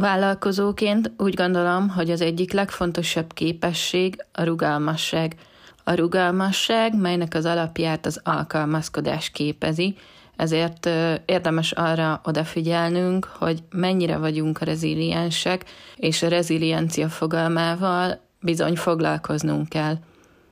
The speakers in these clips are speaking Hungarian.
Vállalkozóként úgy gondolom, hogy az egyik legfontosabb képesség a rugalmasság. A rugalmasság, melynek az alapját az alkalmazkodás képezi, ezért érdemes arra odafigyelnünk, hogy mennyire vagyunk reziliensek, és a reziliencia fogalmával bizony foglalkoznunk kell.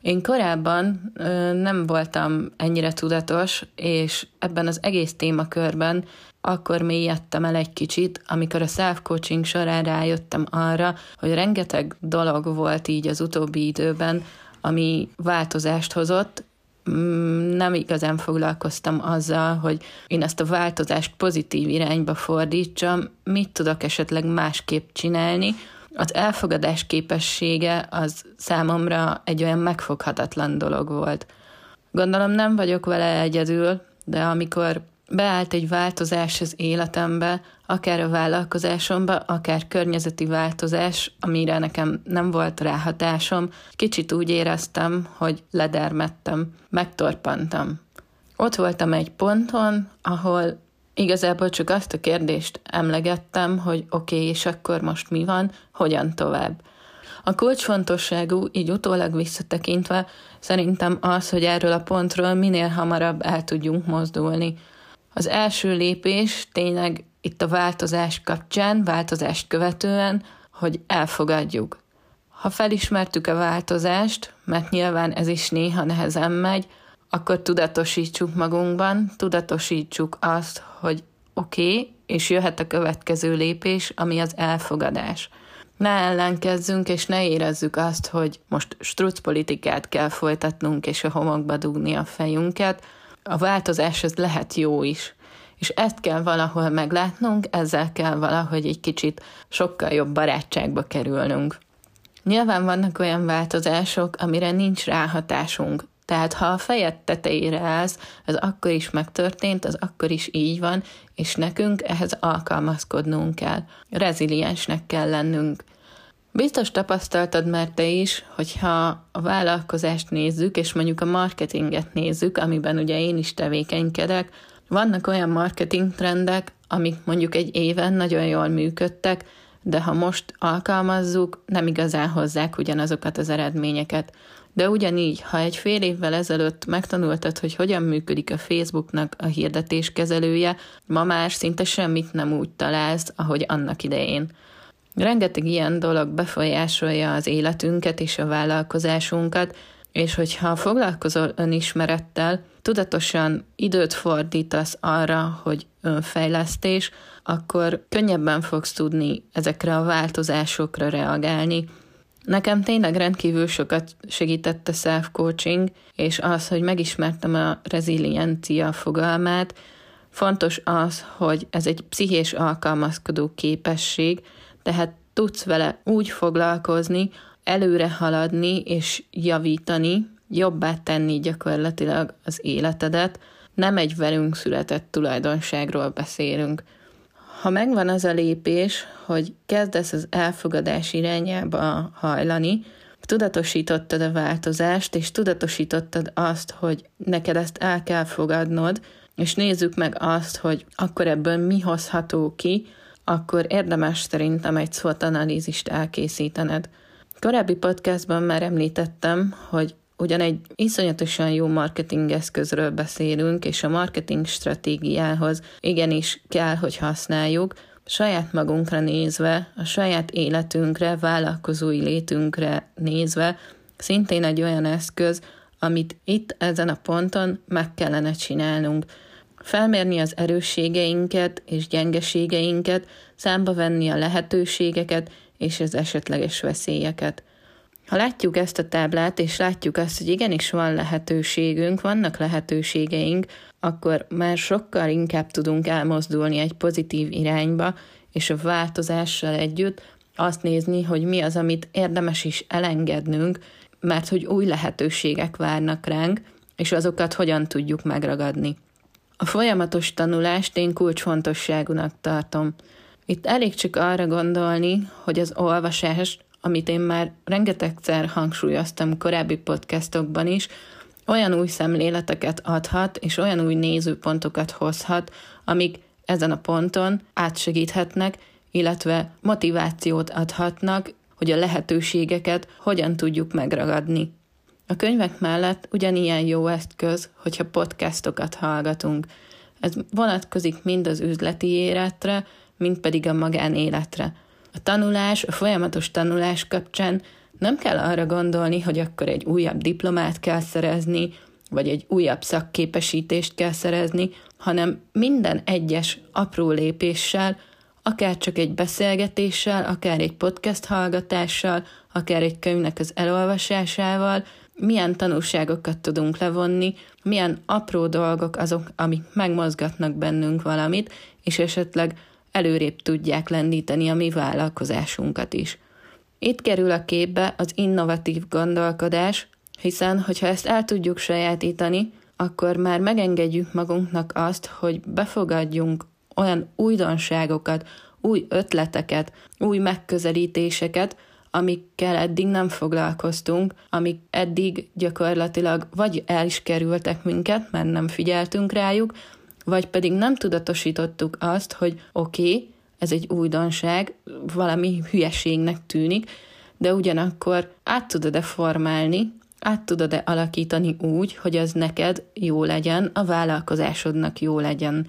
Én korábban ö, nem voltam ennyire tudatos, és ebben az egész témakörben akkor mélyedtem el egy kicsit, amikor a self-coaching során rájöttem arra, hogy rengeteg dolog volt így az utóbbi időben, ami változást hozott, mm, nem igazán foglalkoztam azzal, hogy én ezt a változást pozitív irányba fordítsam, mit tudok esetleg másképp csinálni, az elfogadás képessége az számomra egy olyan megfoghatatlan dolog volt. Gondolom nem vagyok vele egyedül, de amikor beállt egy változás az életembe, akár a vállalkozásomba, akár környezeti változás, amire nekem nem volt ráhatásom, kicsit úgy éreztem, hogy ledermettem, megtorpantam. Ott voltam egy ponton, ahol Igazából csak azt a kérdést emlegettem, hogy oké, okay, és akkor most mi van, hogyan tovább. A kulcsfontosságú, így utólag visszatekintve, szerintem az, hogy erről a pontról minél hamarabb el tudjunk mozdulni. Az első lépés tényleg itt a változás kapcsán, változást követően, hogy elfogadjuk. Ha felismertük a változást, mert nyilván ez is néha nehezen megy, akkor tudatosítsuk magunkban, tudatosítsuk azt, hogy oké, okay, és jöhet a következő lépés, ami az elfogadás. Ne ellenkezzünk, és ne érezzük azt, hogy most struc politikát kell folytatnunk, és a homokba dugni a fejünket. A változás ez lehet jó is. És ezt kell valahol meglátnunk, ezzel kell valahogy egy kicsit sokkal jobb barátságba kerülnünk. Nyilván vannak olyan változások, amire nincs ráhatásunk, tehát ha a fejed tetejére állsz, az akkor is megtörtént, az akkor is így van, és nekünk ehhez alkalmazkodnunk kell. Reziliensnek kell lennünk. Biztos tapasztaltad már te is, hogyha a vállalkozást nézzük, és mondjuk a marketinget nézzük, amiben ugye én is tevékenykedek, vannak olyan marketing trendek, amik mondjuk egy éven nagyon jól működtek, de ha most alkalmazzuk, nem igazán hozzák ugyanazokat az eredményeket. De ugyanígy, ha egy fél évvel ezelőtt megtanultad, hogy hogyan működik a Facebooknak a hirdetéskezelője, ma már szinte semmit nem úgy találsz, ahogy annak idején. Rengeteg ilyen dolog befolyásolja az életünket és a vállalkozásunkat, és hogyha foglalkozol önismerettel, tudatosan időt fordítasz arra, hogy önfejlesztés, akkor könnyebben fogsz tudni ezekre a változásokra reagálni, Nekem tényleg rendkívül sokat segített a self-coaching, és az, hogy megismertem a reziliencia fogalmát, fontos az, hogy ez egy pszichés alkalmazkodó képesség, tehát tudsz vele úgy foglalkozni, előre haladni és javítani, jobbá tenni gyakorlatilag az életedet, nem egy velünk született tulajdonságról beszélünk. Ha megvan az a lépés, hogy kezdesz az elfogadás irányába hajlani, tudatosítottad a változást, és tudatosítottad azt, hogy neked ezt el kell fogadnod, és nézzük meg azt, hogy akkor ebből mi hozható ki, akkor érdemes szerintem egy SWOT analízist elkészítened. Korábbi podcastban már említettem, hogy ugyan egy iszonyatosan jó marketing eszközről beszélünk, és a marketing stratégiához igenis kell, hogy használjuk, saját magunkra nézve, a saját életünkre, vállalkozói létünkre nézve, szintén egy olyan eszköz, amit itt ezen a ponton meg kellene csinálnunk. Felmérni az erősségeinket és gyengeségeinket, számba venni a lehetőségeket és az esetleges veszélyeket. Ha látjuk ezt a táblát, és látjuk azt, hogy igenis van lehetőségünk, vannak lehetőségeink, akkor már sokkal inkább tudunk elmozdulni egy pozitív irányba, és a változással együtt azt nézni, hogy mi az, amit érdemes is elengednünk, mert hogy új lehetőségek várnak ránk, és azokat hogyan tudjuk megragadni. A folyamatos tanulást én kulcsfontosságúnak tartom. Itt elég csak arra gondolni, hogy az olvasás amit én már rengetegszer hangsúlyoztam korábbi podcastokban is, olyan új szemléleteket adhat, és olyan új nézőpontokat hozhat, amik ezen a ponton átsegíthetnek, illetve motivációt adhatnak, hogy a lehetőségeket hogyan tudjuk megragadni. A könyvek mellett ugyanilyen jó eszköz, hogyha podcastokat hallgatunk. Ez vonatkozik mind az üzleti életre, mind pedig a magánéletre. A tanulás, a folyamatos tanulás kapcsán nem kell arra gondolni, hogy akkor egy újabb diplomát kell szerezni, vagy egy újabb szakképesítést kell szerezni, hanem minden egyes apró lépéssel, akár csak egy beszélgetéssel, akár egy podcast hallgatással, akár egy könyvnek az elolvasásával, milyen tanulságokat tudunk levonni, milyen apró dolgok azok, amik megmozgatnak bennünk valamit, és esetleg előrébb tudják lendíteni a mi vállalkozásunkat is. Itt kerül a képbe az innovatív gondolkodás, hiszen hogyha ezt el tudjuk sajátítani, akkor már megengedjük magunknak azt, hogy befogadjunk olyan újdonságokat, új ötleteket, új megközelítéseket, amikkel eddig nem foglalkoztunk, amik eddig gyakorlatilag vagy el is kerültek minket, mert nem figyeltünk rájuk, vagy pedig nem tudatosítottuk azt, hogy oké, okay, ez egy újdonság, valami hülyeségnek tűnik, de ugyanakkor át tudod-e formálni, át tudod-e alakítani úgy, hogy az neked jó legyen, a vállalkozásodnak jó legyen.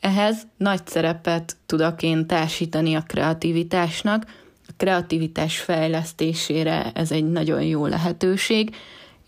Ehhez nagy szerepet tudok én társítani a kreativitásnak, a kreativitás fejlesztésére ez egy nagyon jó lehetőség,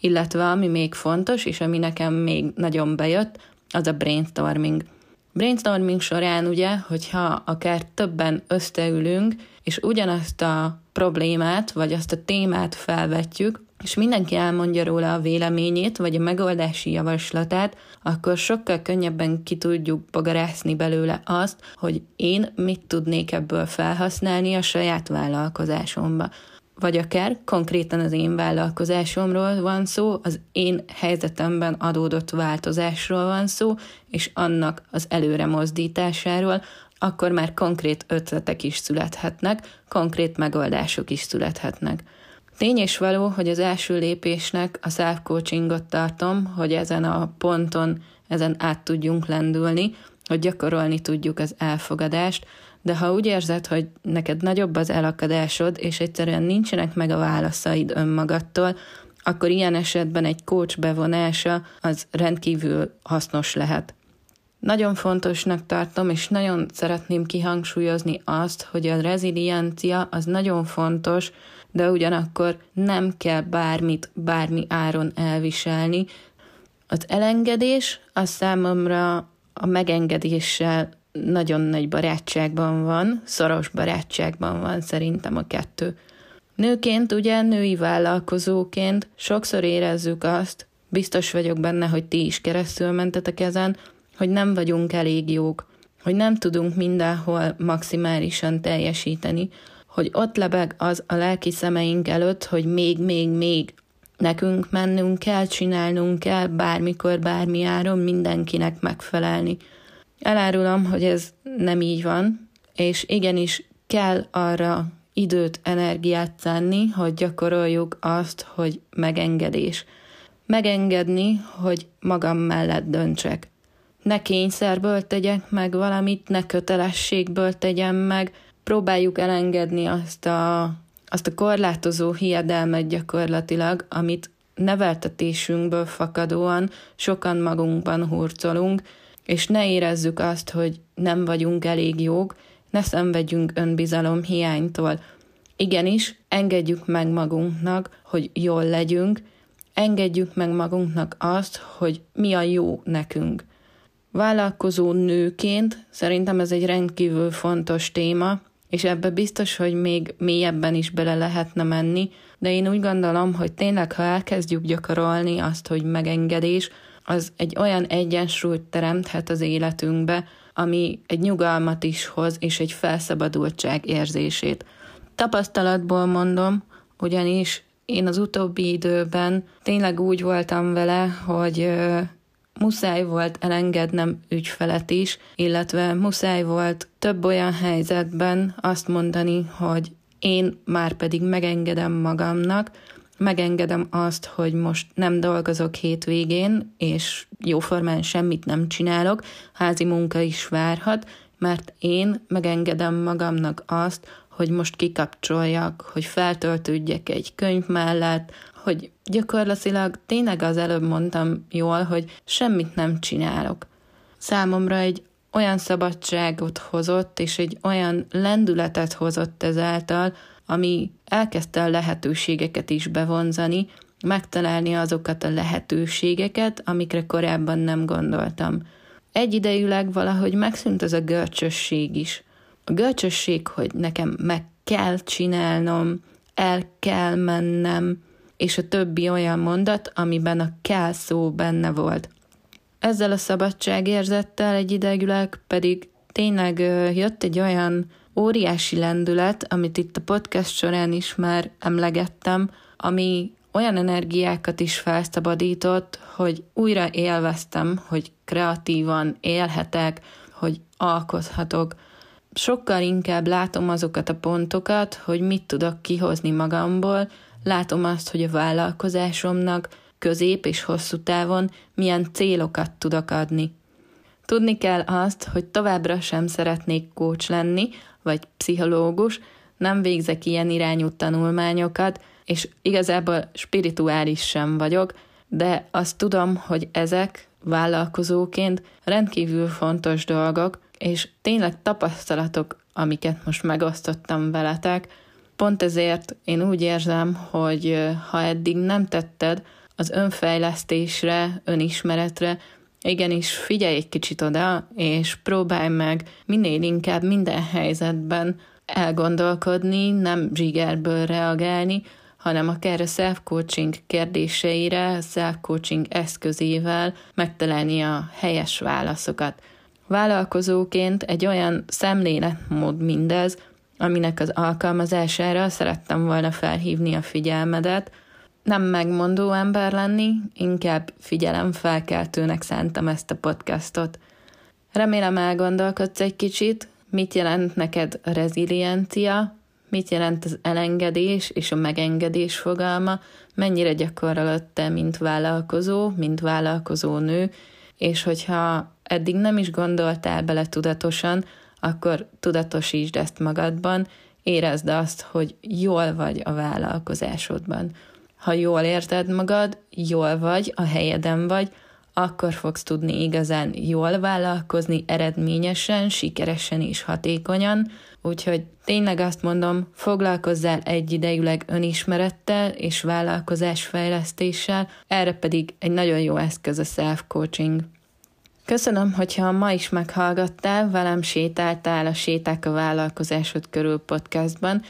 illetve ami még fontos, és ami nekem még nagyon bejött, az a brainstorming. Brainstorming során ugye, hogyha akár többen összeülünk, és ugyanazt a problémát, vagy azt a témát felvetjük, és mindenki elmondja róla a véleményét, vagy a megoldási javaslatát, akkor sokkal könnyebben ki tudjuk bogarászni belőle azt, hogy én mit tudnék ebből felhasználni a saját vállalkozásomba. Vagy akár konkrétan az én vállalkozásomról van szó, az én helyzetemben adódott változásról van szó, és annak az előre mozdításáról, akkor már konkrét ötletek is születhetnek, konkrét megoldások is születhetnek. Tény és való, hogy az első lépésnek a self-coachingot tartom, hogy ezen a ponton, ezen át tudjunk lendülni, hogy gyakorolni tudjuk az elfogadást, de ha úgy érzed, hogy neked nagyobb az elakadásod, és egyszerűen nincsenek meg a válaszaid önmagadtól, akkor ilyen esetben egy coach bevonása az rendkívül hasznos lehet. Nagyon fontosnak tartom, és nagyon szeretném kihangsúlyozni azt, hogy a reziliencia az nagyon fontos, de ugyanakkor nem kell bármit bármi áron elviselni. Az elengedés az számomra a megengedéssel nagyon nagy barátságban van, szoros barátságban van szerintem a kettő. Nőként, ugye női vállalkozóként sokszor érezzük azt, biztos vagyok benne, hogy ti is keresztül mentetek ezen, hogy nem vagyunk elég jók, hogy nem tudunk mindenhol maximálisan teljesíteni, hogy ott lebeg az a lelki szemeink előtt, hogy még, még, még nekünk mennünk kell, csinálnunk kell, bármikor, bármi áron mindenkinek megfelelni. Elárulom, hogy ez nem így van, és igenis kell arra időt, energiát tenni, hogy gyakoroljuk azt, hogy megengedés. Megengedni, hogy magam mellett döntsek. Ne kényszerből tegyek meg valamit, ne kötelességből tegyem meg, próbáljuk elengedni azt a, azt a korlátozó hiedelmet gyakorlatilag, amit neveltetésünkből fakadóan sokan magunkban hurcolunk, és ne érezzük azt, hogy nem vagyunk elég jók, ne szenvedjünk önbizalom hiánytól. Igenis, engedjük meg magunknak, hogy jól legyünk, engedjük meg magunknak azt, hogy mi a jó nekünk. Vállalkozó nőként szerintem ez egy rendkívül fontos téma, és ebbe biztos, hogy még mélyebben is bele lehetne menni, de én úgy gondolom, hogy tényleg, ha elkezdjük gyakorolni azt, hogy megengedés, az egy olyan egyensúlyt teremthet az életünkbe, ami egy nyugalmat is hoz, és egy felszabadultság érzését. Tapasztalatból mondom, ugyanis én az utóbbi időben tényleg úgy voltam vele, hogy muszáj volt elengednem ügyfelet is, illetve muszáj volt több olyan helyzetben azt mondani, hogy én már pedig megengedem magamnak, megengedem azt, hogy most nem dolgozok hétvégén, és jóformán semmit nem csinálok, házi munka is várhat, mert én megengedem magamnak azt, hogy most kikapcsoljak, hogy feltöltődjek egy könyv mellett, hogy gyakorlatilag tényleg az előbb mondtam jól, hogy semmit nem csinálok. Számomra egy olyan szabadságot hozott, és egy olyan lendületet hozott ezáltal, ami elkezdte a lehetőségeket is bevonzani, megtalálni azokat a lehetőségeket, amikre korábban nem gondoltam. Egyidejűleg valahogy megszűnt az a görcsösség is. A görcsösség, hogy nekem meg kell csinálnom, el kell mennem, és a többi olyan mondat, amiben a kell szó benne volt. Ezzel a szabadságérzettel egyidejűleg pedig tényleg jött egy olyan óriási lendület, amit itt a podcast során is már emlegettem, ami olyan energiákat is felszabadított, hogy újra élveztem, hogy kreatívan élhetek, hogy alkothatok. Sokkal inkább látom azokat a pontokat, hogy mit tudok kihozni magamból, látom azt, hogy a vállalkozásomnak közép és hosszú távon milyen célokat tudok adni. Tudni kell azt, hogy továbbra sem szeretnék kócs lenni, vagy pszichológus, nem végzek ilyen irányú tanulmányokat, és igazából spirituális sem vagyok, de azt tudom, hogy ezek vállalkozóként rendkívül fontos dolgok, és tényleg tapasztalatok, amiket most megosztottam veletek. Pont ezért én úgy érzem, hogy ha eddig nem tetted, az önfejlesztésre, önismeretre, igenis figyelj egy kicsit oda, és próbálj meg minél inkább minden helyzetben elgondolkodni, nem zsigerből reagálni, hanem akár a self-coaching kérdéseire, self-coaching eszközével megtalálni a helyes válaszokat. Vállalkozóként egy olyan szemléletmód mindez, aminek az alkalmazására szerettem volna felhívni a figyelmedet, nem megmondó ember lenni, inkább figyelemfelkeltőnek szántam ezt a podcastot. Remélem elgondolkodsz egy kicsit, mit jelent neked a reziliencia, mit jelent az elengedés és a megengedés fogalma, mennyire gyakorolod te, mint vállalkozó, mint vállalkozó nő, és hogyha eddig nem is gondoltál bele tudatosan, akkor tudatosítsd ezt magadban, érezd azt, hogy jól vagy a vállalkozásodban. Ha jól érted magad, jól vagy, a helyeden vagy, akkor fogsz tudni igazán jól vállalkozni, eredményesen, sikeresen és hatékonyan, úgyhogy tényleg azt mondom, foglalkozzál egyidejűleg önismerettel és vállalkozásfejlesztéssel, erre pedig egy nagyon jó eszköz a self-coaching. Köszönöm, hogyha ma is meghallgattál, velem sétáltál a Séták a vállalkozásod körül podcastban,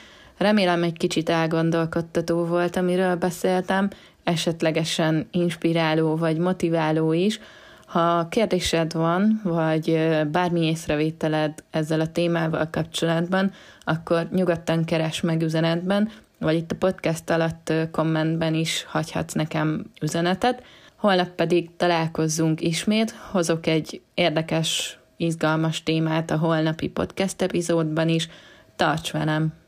Remélem egy kicsit elgondolkodtató volt, amiről beszéltem, esetlegesen inspiráló vagy motiváló is. Ha kérdésed van, vagy bármi észrevételed ezzel a témával kapcsolatban, akkor nyugodtan keres meg üzenetben, vagy itt a podcast alatt kommentben is hagyhatsz nekem üzenetet. Holnap pedig találkozzunk ismét, hozok egy érdekes, izgalmas témát a holnapi podcast epizódban is. Tarts velem!